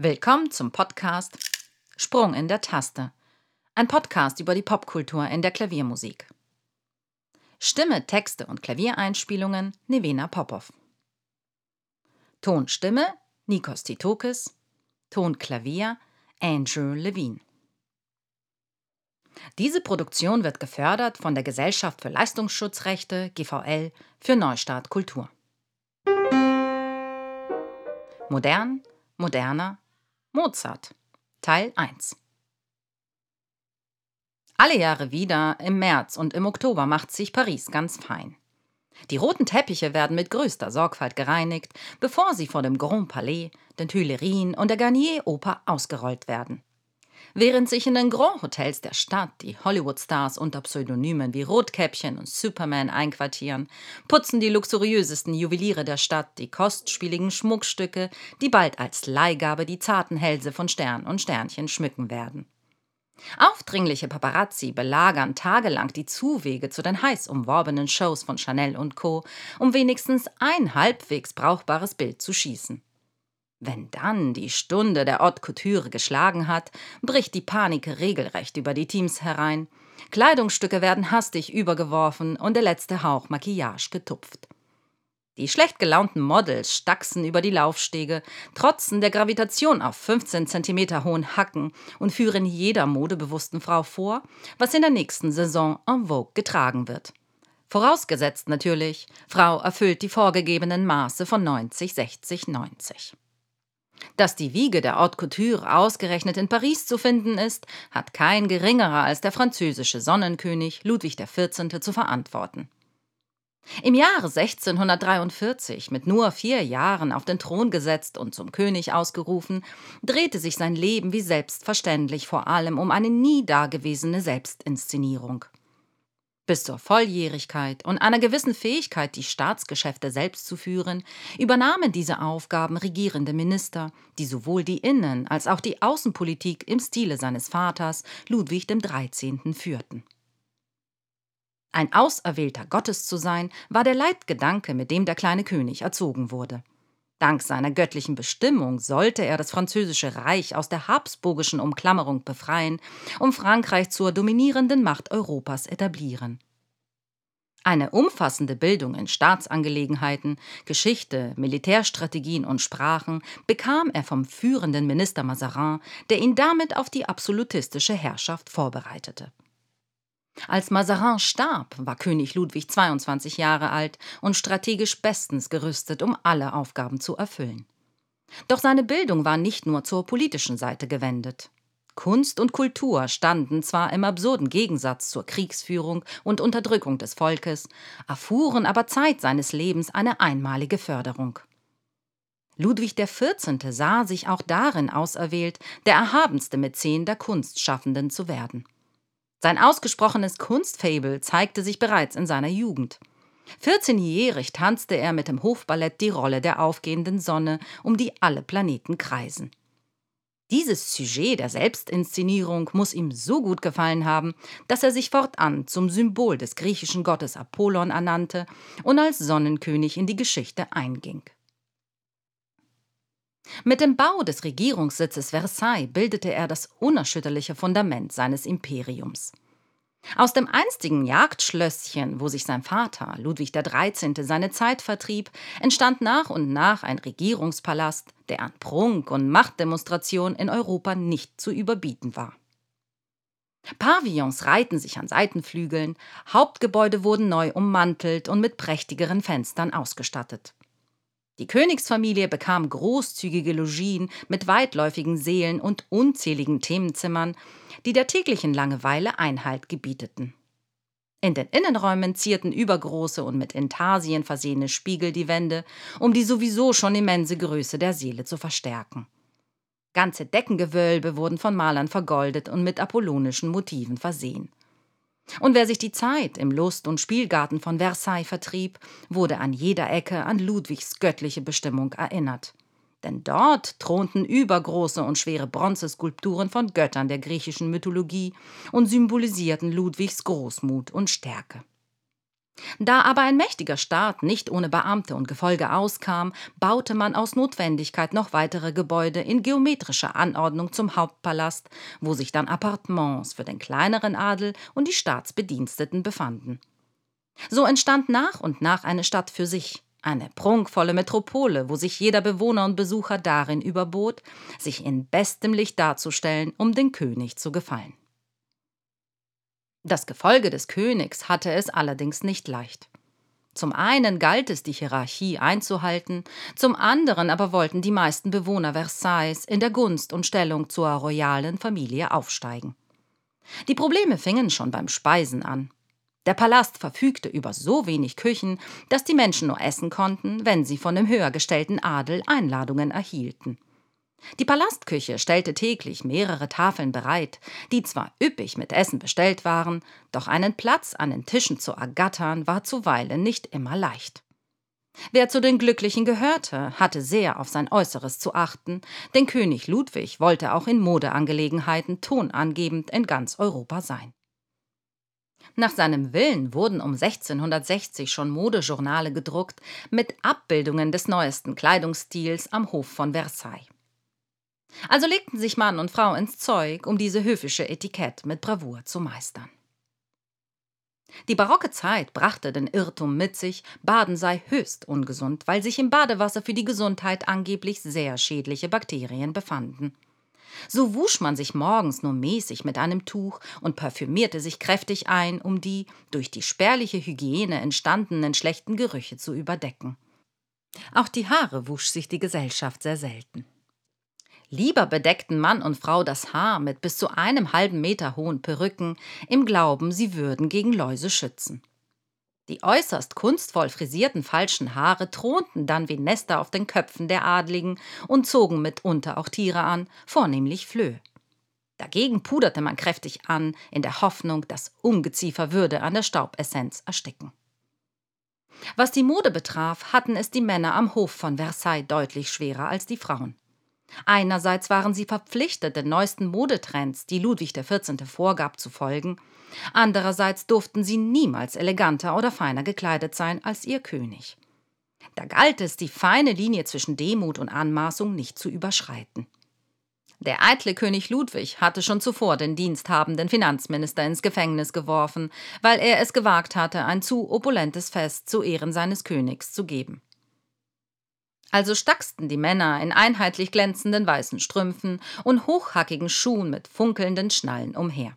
Willkommen zum Podcast Sprung in der Taste. Ein Podcast über die Popkultur in der Klaviermusik. Stimme, Texte und Klaviereinspielungen Nevena Popov. Tonstimme Nikos Titokis. Tonklavier Andrew Levine. Diese Produktion wird gefördert von der Gesellschaft für Leistungsschutzrechte GVL für Neustart Kultur. Modern, moderner, Mozart Teil 1 Alle Jahre wieder, im März und im Oktober macht sich Paris ganz fein. Die roten Teppiche werden mit größter Sorgfalt gereinigt, bevor sie vor dem Grand Palais, den Tuilerien und der Garnier-Oper ausgerollt werden. Während sich in den Grand Hotels der Stadt die Hollywood-Stars unter Pseudonymen wie Rotkäppchen und Superman einquartieren, putzen die luxuriösesten Juweliere der Stadt die kostspieligen Schmuckstücke, die bald als Leihgabe die zarten Hälse von Stern und Sternchen schmücken werden. Aufdringliche Paparazzi belagern tagelang die Zuwege zu den heiß umworbenen Shows von Chanel und Co., um wenigstens ein halbwegs brauchbares Bild zu schießen. Wenn dann die Stunde der Haute Couture geschlagen hat, bricht die Panik regelrecht über die Teams herein. Kleidungsstücke werden hastig übergeworfen und der letzte Hauch Maquillage getupft. Die schlecht gelaunten Models stachsen über die Laufstege, trotzen der Gravitation auf 15 cm hohen Hacken und führen jeder modebewussten Frau vor, was in der nächsten Saison en vogue getragen wird. Vorausgesetzt natürlich, Frau erfüllt die vorgegebenen Maße von 90, 60, 90. Dass die Wiege der Haute Couture ausgerechnet in Paris zu finden ist, hat kein geringerer als der französische Sonnenkönig Ludwig XIV. zu verantworten. Im Jahre 1643, mit nur vier Jahren auf den Thron gesetzt und zum König ausgerufen, drehte sich sein Leben wie selbstverständlich vor allem um eine nie dagewesene Selbstinszenierung. Bis zur Volljährigkeit und einer gewissen Fähigkeit, die Staatsgeschäfte selbst zu führen, übernahmen diese Aufgaben regierende Minister, die sowohl die Innen- als auch die Außenpolitik im Stile seines Vaters Ludwig XIII. führten. Ein Auserwählter Gottes zu sein, war der Leitgedanke, mit dem der kleine König erzogen wurde. Dank seiner göttlichen Bestimmung sollte er das französische Reich aus der habsburgischen Umklammerung befreien, um Frankreich zur dominierenden Macht Europas etablieren. Eine umfassende Bildung in Staatsangelegenheiten, Geschichte, Militärstrategien und Sprachen bekam er vom führenden Minister Mazarin, der ihn damit auf die absolutistische Herrschaft vorbereitete. Als Mazarin starb, war König Ludwig 22 Jahre alt und strategisch bestens gerüstet, um alle Aufgaben zu erfüllen. Doch seine Bildung war nicht nur zur politischen Seite gewendet. Kunst und Kultur standen zwar im absurden Gegensatz zur Kriegsführung und Unterdrückung des Volkes, erfuhren aber Zeit seines Lebens eine einmalige Förderung. Ludwig XIV. sah sich auch darin auserwählt, der erhabenste Mäzen der Kunstschaffenden zu werden. Sein ausgesprochenes Kunstfabel zeigte sich bereits in seiner Jugend. 14-jährig tanzte er mit dem Hofballett die Rolle der aufgehenden Sonne, um die alle Planeten kreisen. Dieses Sujet der Selbstinszenierung muss ihm so gut gefallen haben, dass er sich fortan zum Symbol des griechischen Gottes Apollon ernannte und als Sonnenkönig in die Geschichte einging. Mit dem Bau des Regierungssitzes Versailles bildete er das unerschütterliche Fundament seines Imperiums. Aus dem einstigen Jagdschlösschen, wo sich sein Vater, Ludwig XIII., seine Zeit vertrieb, entstand nach und nach ein Regierungspalast, der an Prunk und Machtdemonstration in Europa nicht zu überbieten war. Pavillons reihten sich an Seitenflügeln, Hauptgebäude wurden neu ummantelt und mit prächtigeren Fenstern ausgestattet. Die Königsfamilie bekam großzügige Logien mit weitläufigen Seelen und unzähligen Themenzimmern, die der täglichen Langeweile Einhalt gebieteten. In den Innenräumen zierten übergroße und mit Intarsien versehene Spiegel die Wände, um die sowieso schon immense Größe der Seele zu verstärken. Ganze Deckengewölbe wurden von Malern vergoldet und mit apollonischen Motiven versehen. Und wer sich die Zeit im Lust- und Spielgarten von Versailles vertrieb, wurde an jeder Ecke an Ludwigs göttliche Bestimmung erinnert. Denn dort thronten übergroße und schwere Bronzeskulpturen von Göttern der griechischen Mythologie und symbolisierten Ludwigs Großmut und Stärke. Da aber ein mächtiger Staat nicht ohne Beamte und Gefolge auskam, baute man aus Notwendigkeit noch weitere Gebäude in geometrischer Anordnung zum Hauptpalast, wo sich dann Appartements für den kleineren Adel und die Staatsbediensteten befanden. So entstand nach und nach eine Stadt für sich, eine prunkvolle Metropole, wo sich jeder Bewohner und Besucher darin überbot, sich in bestem Licht darzustellen, um den König zu gefallen. Das Gefolge des Königs hatte es allerdings nicht leicht. Zum einen galt es, die Hierarchie einzuhalten, zum anderen aber wollten die meisten Bewohner Versailles in der Gunst und Stellung zur royalen Familie aufsteigen. Die Probleme fingen schon beim Speisen an. Der Palast verfügte über so wenig Küchen, dass die Menschen nur essen konnten, wenn sie von dem höher gestellten Adel Einladungen erhielten. Die Palastküche stellte täglich mehrere Tafeln bereit, die zwar üppig mit Essen bestellt waren, doch einen Platz an den Tischen zu ergattern war zuweilen nicht immer leicht. Wer zu den Glücklichen gehörte, hatte sehr auf sein Äußeres zu achten, denn König Ludwig wollte auch in Modeangelegenheiten tonangebend in ganz Europa sein. Nach seinem Willen wurden um 1660 schon Modejournale gedruckt mit Abbildungen des neuesten Kleidungsstils am Hof von Versailles. Also legten sich Mann und Frau ins Zeug, um diese höfische Etikett mit Bravour zu meistern. Die barocke Zeit brachte den Irrtum mit sich, Baden sei höchst ungesund, weil sich im Badewasser für die Gesundheit angeblich sehr schädliche Bakterien befanden. So wusch man sich morgens nur mäßig mit einem Tuch und parfümierte sich kräftig ein, um die durch die spärliche Hygiene entstandenen schlechten Gerüche zu überdecken. Auch die Haare wusch sich die Gesellschaft sehr selten. Lieber bedeckten Mann und Frau das Haar mit bis zu einem halben Meter hohen Perücken, im Glauben, sie würden gegen Läuse schützen. Die äußerst kunstvoll frisierten falschen Haare thronten dann wie Nester auf den Köpfen der Adligen und zogen mitunter auch Tiere an, vornehmlich Flöhe. Dagegen puderte man kräftig an, in der Hoffnung, das Ungeziefer würde an der Staubessenz ersticken. Was die Mode betraf, hatten es die Männer am Hof von Versailles deutlich schwerer als die Frauen. Einerseits waren sie verpflichtet, den neuesten Modetrends, die Ludwig XIV. vorgab, zu folgen, andererseits durften sie niemals eleganter oder feiner gekleidet sein als ihr König. Da galt es, die feine Linie zwischen Demut und Anmaßung nicht zu überschreiten. Der eitle König Ludwig hatte schon zuvor den diensthabenden Finanzminister ins Gefängnis geworfen, weil er es gewagt hatte, ein zu opulentes Fest zu Ehren seines Königs zu geben. Also stachsten die Männer in einheitlich glänzenden weißen Strümpfen und hochhackigen Schuhen mit funkelnden Schnallen umher.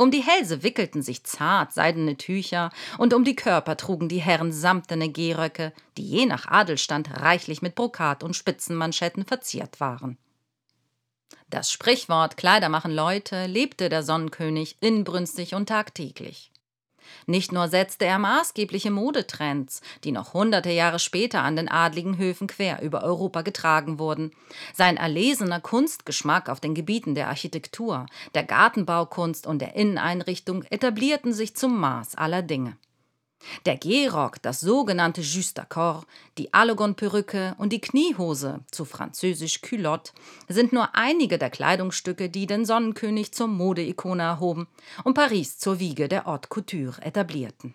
Um die Hälse wickelten sich zart seidene Tücher und um die Körper trugen die Herren samtene Gehröcke, die je nach Adelstand reichlich mit Brokat und Spitzenmanschetten verziert waren. Das Sprichwort Kleider machen Leute lebte der Sonnenkönig inbrünstig und tagtäglich. Nicht nur setzte er maßgebliche Modetrends, die noch hunderte Jahre später an den adligen Höfen quer über Europa getragen wurden. Sein erlesener Kunstgeschmack auf den Gebieten der Architektur, der Gartenbaukunst und der Inneneinrichtung etablierten sich zum Maß aller Dinge. Der Gehrock, das sogenannte Justacor, die Allegon-Perücke und die Kniehose, zu französisch Culotte, sind nur einige der Kleidungsstücke, die den Sonnenkönig zur Modeikone erhoben und Paris zur Wiege der Haute Couture etablierten.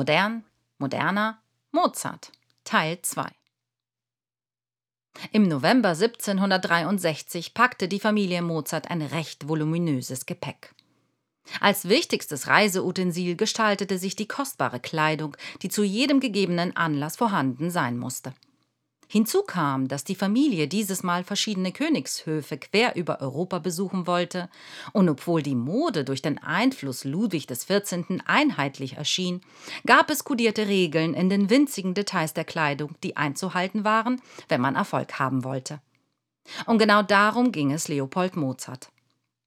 Modern, moderner, Mozart, Teil 2. Im November 1763 packte die Familie Mozart ein recht voluminöses Gepäck. Als wichtigstes Reiseutensil gestaltete sich die kostbare Kleidung, die zu jedem gegebenen Anlass vorhanden sein musste. Hinzu kam, dass die Familie dieses Mal verschiedene Königshöfe quer über Europa besuchen wollte, und obwohl die Mode durch den Einfluss Ludwig XIV. einheitlich erschien, gab es kodierte Regeln in den winzigen Details der Kleidung, die einzuhalten waren, wenn man Erfolg haben wollte. Und genau darum ging es Leopold Mozart.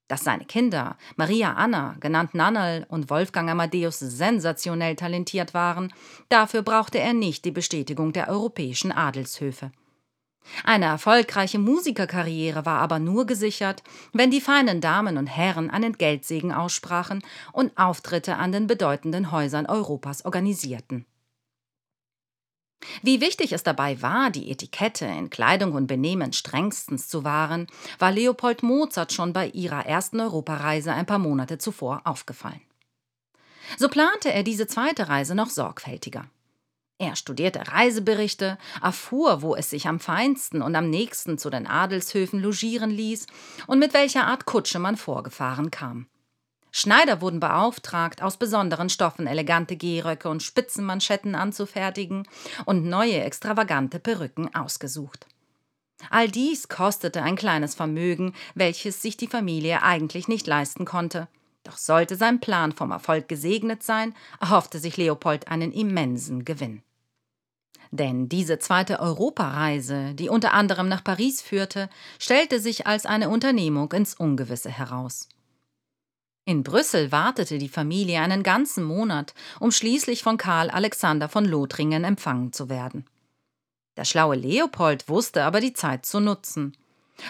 Dass seine Kinder, Maria Anna, genannt Nannerl, und Wolfgang Amadeus sensationell talentiert waren, dafür brauchte er nicht die Bestätigung der europäischen Adelshöfe. Eine erfolgreiche Musikerkarriere war aber nur gesichert, wenn die feinen Damen und Herren einen Geldsegen aussprachen und Auftritte an den bedeutenden Häusern Europas organisierten. Wie wichtig es dabei war, die Etikette in Kleidung und Benehmen strengstens zu wahren, war Leopold Mozart schon bei ihrer ersten Europareise ein paar Monate zuvor aufgefallen. So plante er diese zweite Reise noch sorgfältiger. Er studierte Reiseberichte, erfuhr, wo es sich am feinsten und am nächsten zu den Adelshöfen logieren ließ und mit welcher Art Kutsche man vorgefahren kam. Schneider wurden beauftragt, aus besonderen Stoffen elegante Gehröcke und Spitzenmanschetten anzufertigen und neue extravagante Perücken ausgesucht. All dies kostete ein kleines Vermögen, welches sich die Familie eigentlich nicht leisten konnte. Doch sollte sein Plan vom Erfolg gesegnet sein, erhoffte sich Leopold einen immensen Gewinn. Denn diese zweite Europareise, die unter anderem nach Paris führte, stellte sich als eine Unternehmung ins Ungewisse heraus. In Brüssel wartete die Familie einen ganzen Monat, um schließlich von Karl Alexander von Lothringen empfangen zu werden. Der schlaue Leopold wusste aber die Zeit zu nutzen.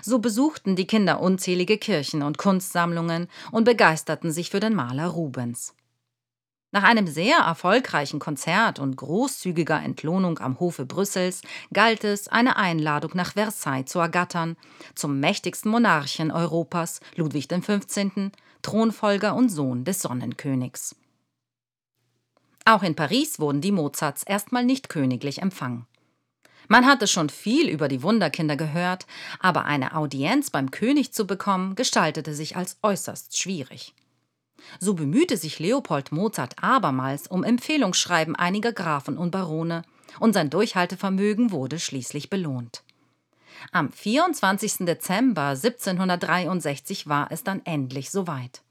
So besuchten die Kinder unzählige Kirchen und Kunstsammlungen und begeisterten sich für den Maler Rubens. Nach einem sehr erfolgreichen Konzert und großzügiger Entlohnung am Hofe Brüssels galt es, eine Einladung nach Versailles zu ergattern, zum mächtigsten Monarchen Europas, Ludwig XV., Thronfolger und Sohn des Sonnenkönigs. Auch in Paris wurden die Mozarts erstmal nicht königlich empfangen. Man hatte schon viel über die Wunderkinder gehört, aber eine Audienz beim König zu bekommen, gestaltete sich als äußerst schwierig. So bemühte sich Leopold Mozart abermals um Empfehlungsschreiben einiger Grafen und Barone, und sein Durchhaltevermögen wurde schließlich belohnt. Am 24. Dezember 1763 war es dann endlich soweit.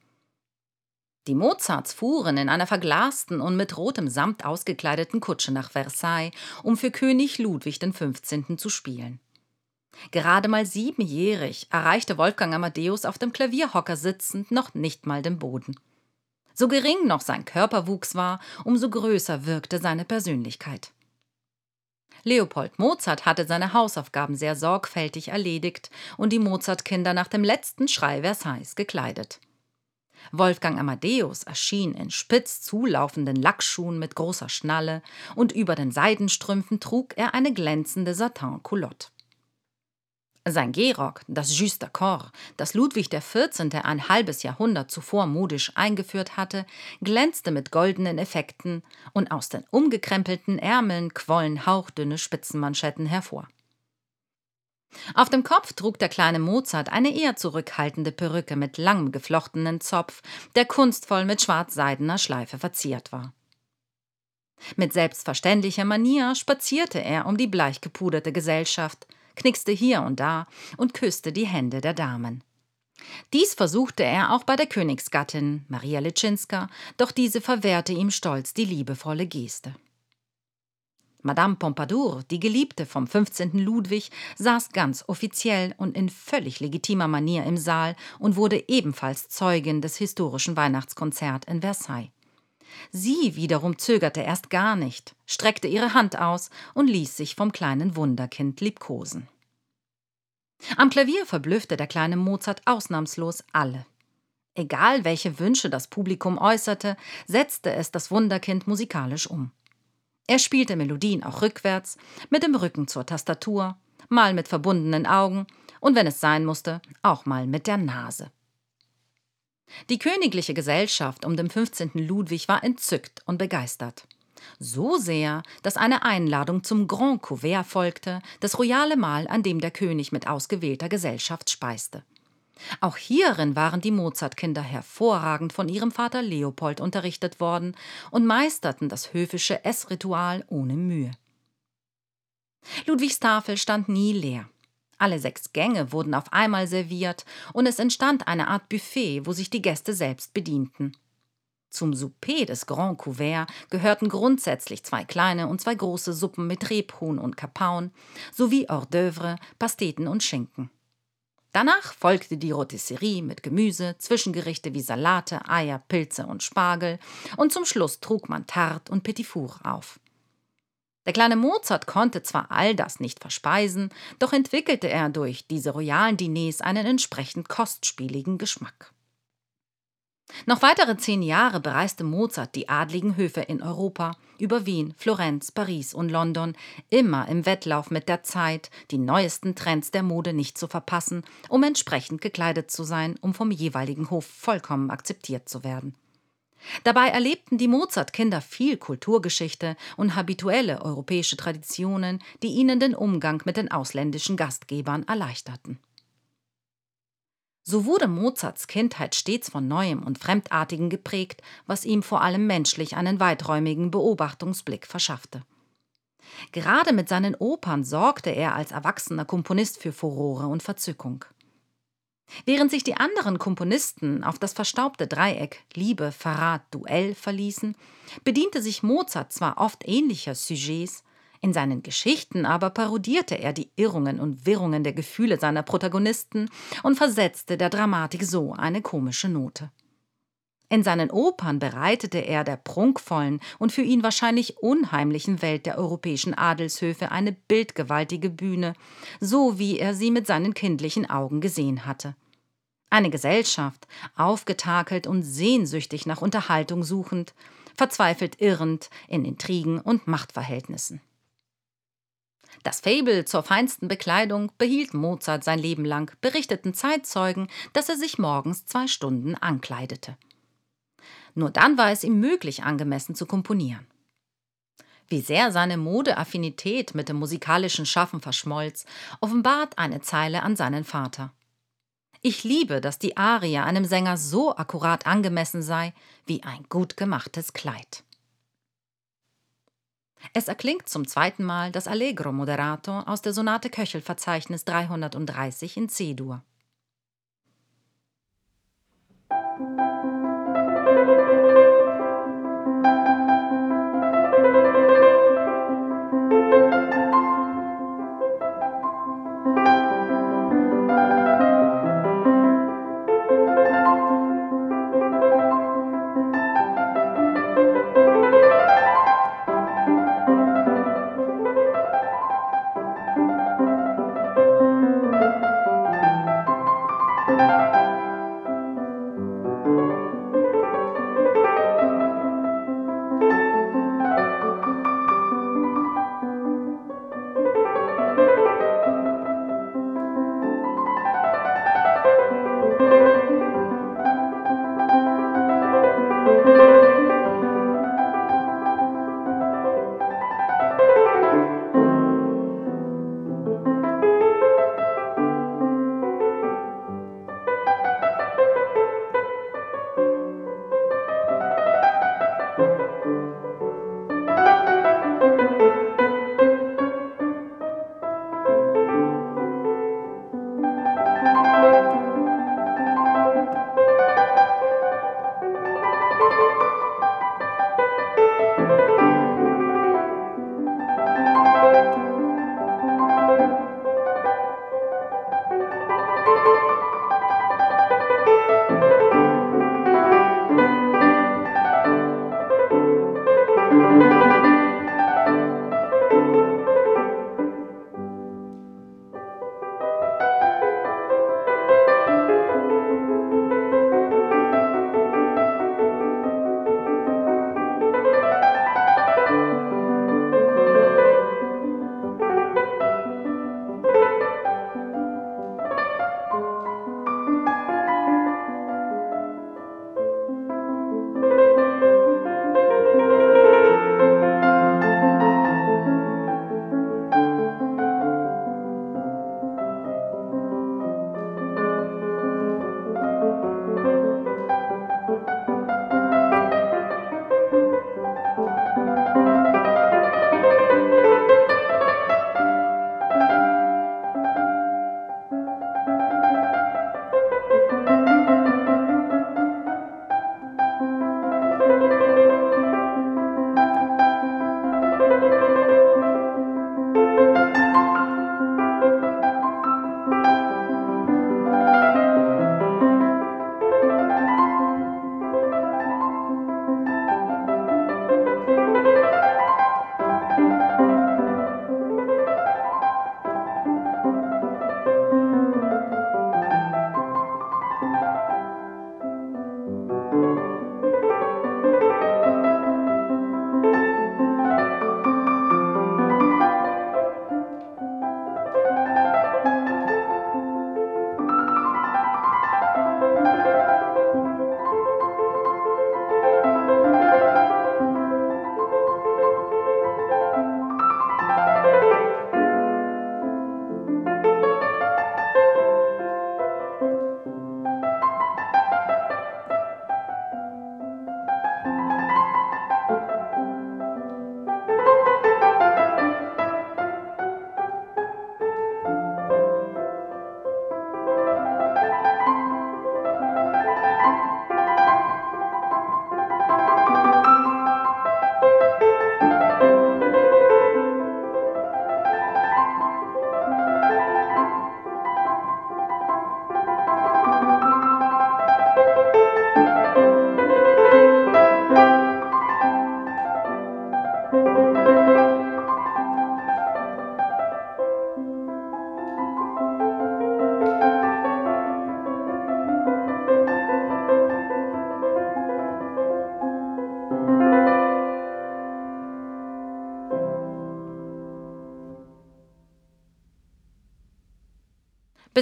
Die Mozarts fuhren in einer verglasten und mit rotem Samt ausgekleideten Kutsche nach Versailles, um für König Ludwig XV. zu spielen. Gerade mal siebenjährig erreichte Wolfgang Amadeus auf dem Klavierhocker sitzend noch nicht mal den Boden. So gering noch sein Körperwuchs war, umso größer wirkte seine Persönlichkeit. Leopold Mozart hatte seine Hausaufgaben sehr sorgfältig erledigt und die Mozartkinder nach dem letzten Schrei Versailles gekleidet. Wolfgang Amadeus erschien in spitz zulaufenden Lackschuhen mit großer Schnalle und über den Seidenstrümpfen trug er eine glänzende Satin-Culotte. Sein Gehrock, das Juste Corps, das Ludwig XIV. ein halbes Jahrhundert zuvor modisch eingeführt hatte, glänzte mit goldenen Effekten und aus den umgekrempelten Ärmeln quollen hauchdünne Spitzenmanschetten hervor. Auf dem Kopf trug der kleine Mozart eine eher zurückhaltende Perücke mit langem geflochtenen Zopf, der kunstvoll mit schwarzseidener Schleife verziert war. Mit selbstverständlicher Manier spazierte er um die bleichgepuderte Gesellschaft – knickste hier und da und küsste die Hände der Damen. Dies versuchte er auch bei der Königsgattin, Maria Litschinska, doch diese verwehrte ihm stolz die liebevolle Geste. Madame Pompadour, die Geliebte vom 15. Ludwig, saß ganz offiziell und in völlig legitimer Manier im Saal und wurde ebenfalls Zeugin des historischen Weihnachtskonzerts in Versailles. Sie wiederum zögerte erst gar nicht, streckte ihre Hand aus und ließ sich vom kleinen Wunderkind liebkosen. Am Klavier verblüffte der kleine Mozart ausnahmslos alle. Egal welche Wünsche das Publikum äußerte, setzte es das Wunderkind musikalisch um. Er spielte Melodien auch rückwärts, mit dem Rücken zur Tastatur, mal mit verbundenen Augen und wenn es sein musste, auch mal mit der Nase. Die königliche Gesellschaft um den 15. Ludwig war entzückt und begeistert. So sehr, dass eine Einladung zum Grand Couvert folgte, das royale Mahl, an dem der König mit ausgewählter Gesellschaft speiste. Auch hierin waren die Mozartkinder hervorragend von ihrem Vater Leopold unterrichtet worden und meisterten das höfische Essritual ohne Mühe. Ludwigs Tafel stand nie leer. Alle sechs Gänge wurden auf einmal serviert und es entstand eine Art Buffet, wo sich die Gäste selbst bedienten. Zum Souper des Grand Couvert gehörten grundsätzlich zwei kleine und zwei große Suppen mit Rebhuhn und Kapaun sowie Hors d'oeuvre, Pasteten und Schinken. Danach folgte die Rotisserie mit Gemüse, Zwischengerichte wie Salate, Eier, Pilze und Spargel und zum Schluss trug man Tarte und Petit Four auf. Der kleine Mozart konnte zwar all das nicht verspeisen, doch entwickelte er durch diese royalen Diners einen entsprechend kostspieligen Geschmack. Noch weitere zehn Jahre bereiste Mozart die adligen Höfe in Europa, über Wien, Florenz, Paris und London, immer im Wettlauf mit der Zeit, die neuesten Trends der Mode nicht zu verpassen, um entsprechend gekleidet zu sein, um vom jeweiligen Hof vollkommen akzeptiert zu werden. Dabei erlebten die Mozart-Kinder viel Kulturgeschichte und habituelle europäische Traditionen, die ihnen den Umgang mit den ausländischen Gastgebern erleichterten. So wurde Mozarts Kindheit stets von Neuem und Fremdartigem geprägt, was ihm vor allem menschlich einen weiträumigen Beobachtungsblick verschaffte. Gerade mit seinen Opern sorgte er als erwachsener Komponist für Furore und Verzückung. Während sich die anderen Komponisten auf das verstaubte Dreieck Liebe, Verrat, Duell verließen, bediente sich Mozart zwar oft ähnlicher Sujets, in seinen Geschichten aber parodierte er die Irrungen und Wirrungen der Gefühle seiner Protagonisten und versetzte der Dramatik so eine komische Note. In seinen Opern bereitete er der prunkvollen und für ihn wahrscheinlich unheimlichen Welt der europäischen Adelshöfe eine bildgewaltige Bühne, so wie er sie mit seinen kindlichen Augen gesehen hatte. Eine Gesellschaft, aufgetakelt und sehnsüchtig nach Unterhaltung suchend, verzweifelt irrend in Intrigen und Machtverhältnissen. Das Fabel zur feinsten Bekleidung behielt Mozart sein Leben lang, berichteten Zeitzeugen, dass er sich morgens zwei Stunden ankleidete. Nur dann war es ihm möglich, angemessen zu komponieren. Wie sehr seine Modeaffinität mit dem musikalischen Schaffen verschmolz, offenbart eine Zeile an seinen Vater. Ich liebe, dass die Arie einem Sänger so akkurat angemessen sei wie ein gut gemachtes Kleid. Es erklingt zum zweiten Mal das Allegro Moderato aus der Sonate Köchel-Verzeichnis 330 in C-Dur.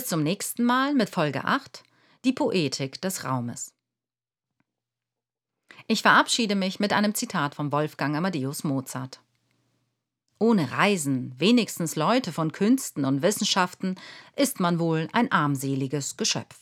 Bis zum nächsten Mal mit Folge 8, die Poetik des Raumes. Ich verabschiede mich mit einem Zitat von Wolfgang Amadeus Mozart. Ohne Reisen, wenigstens Leute von Künsten und Wissenschaften, ist man wohl ein armseliges Geschöpf.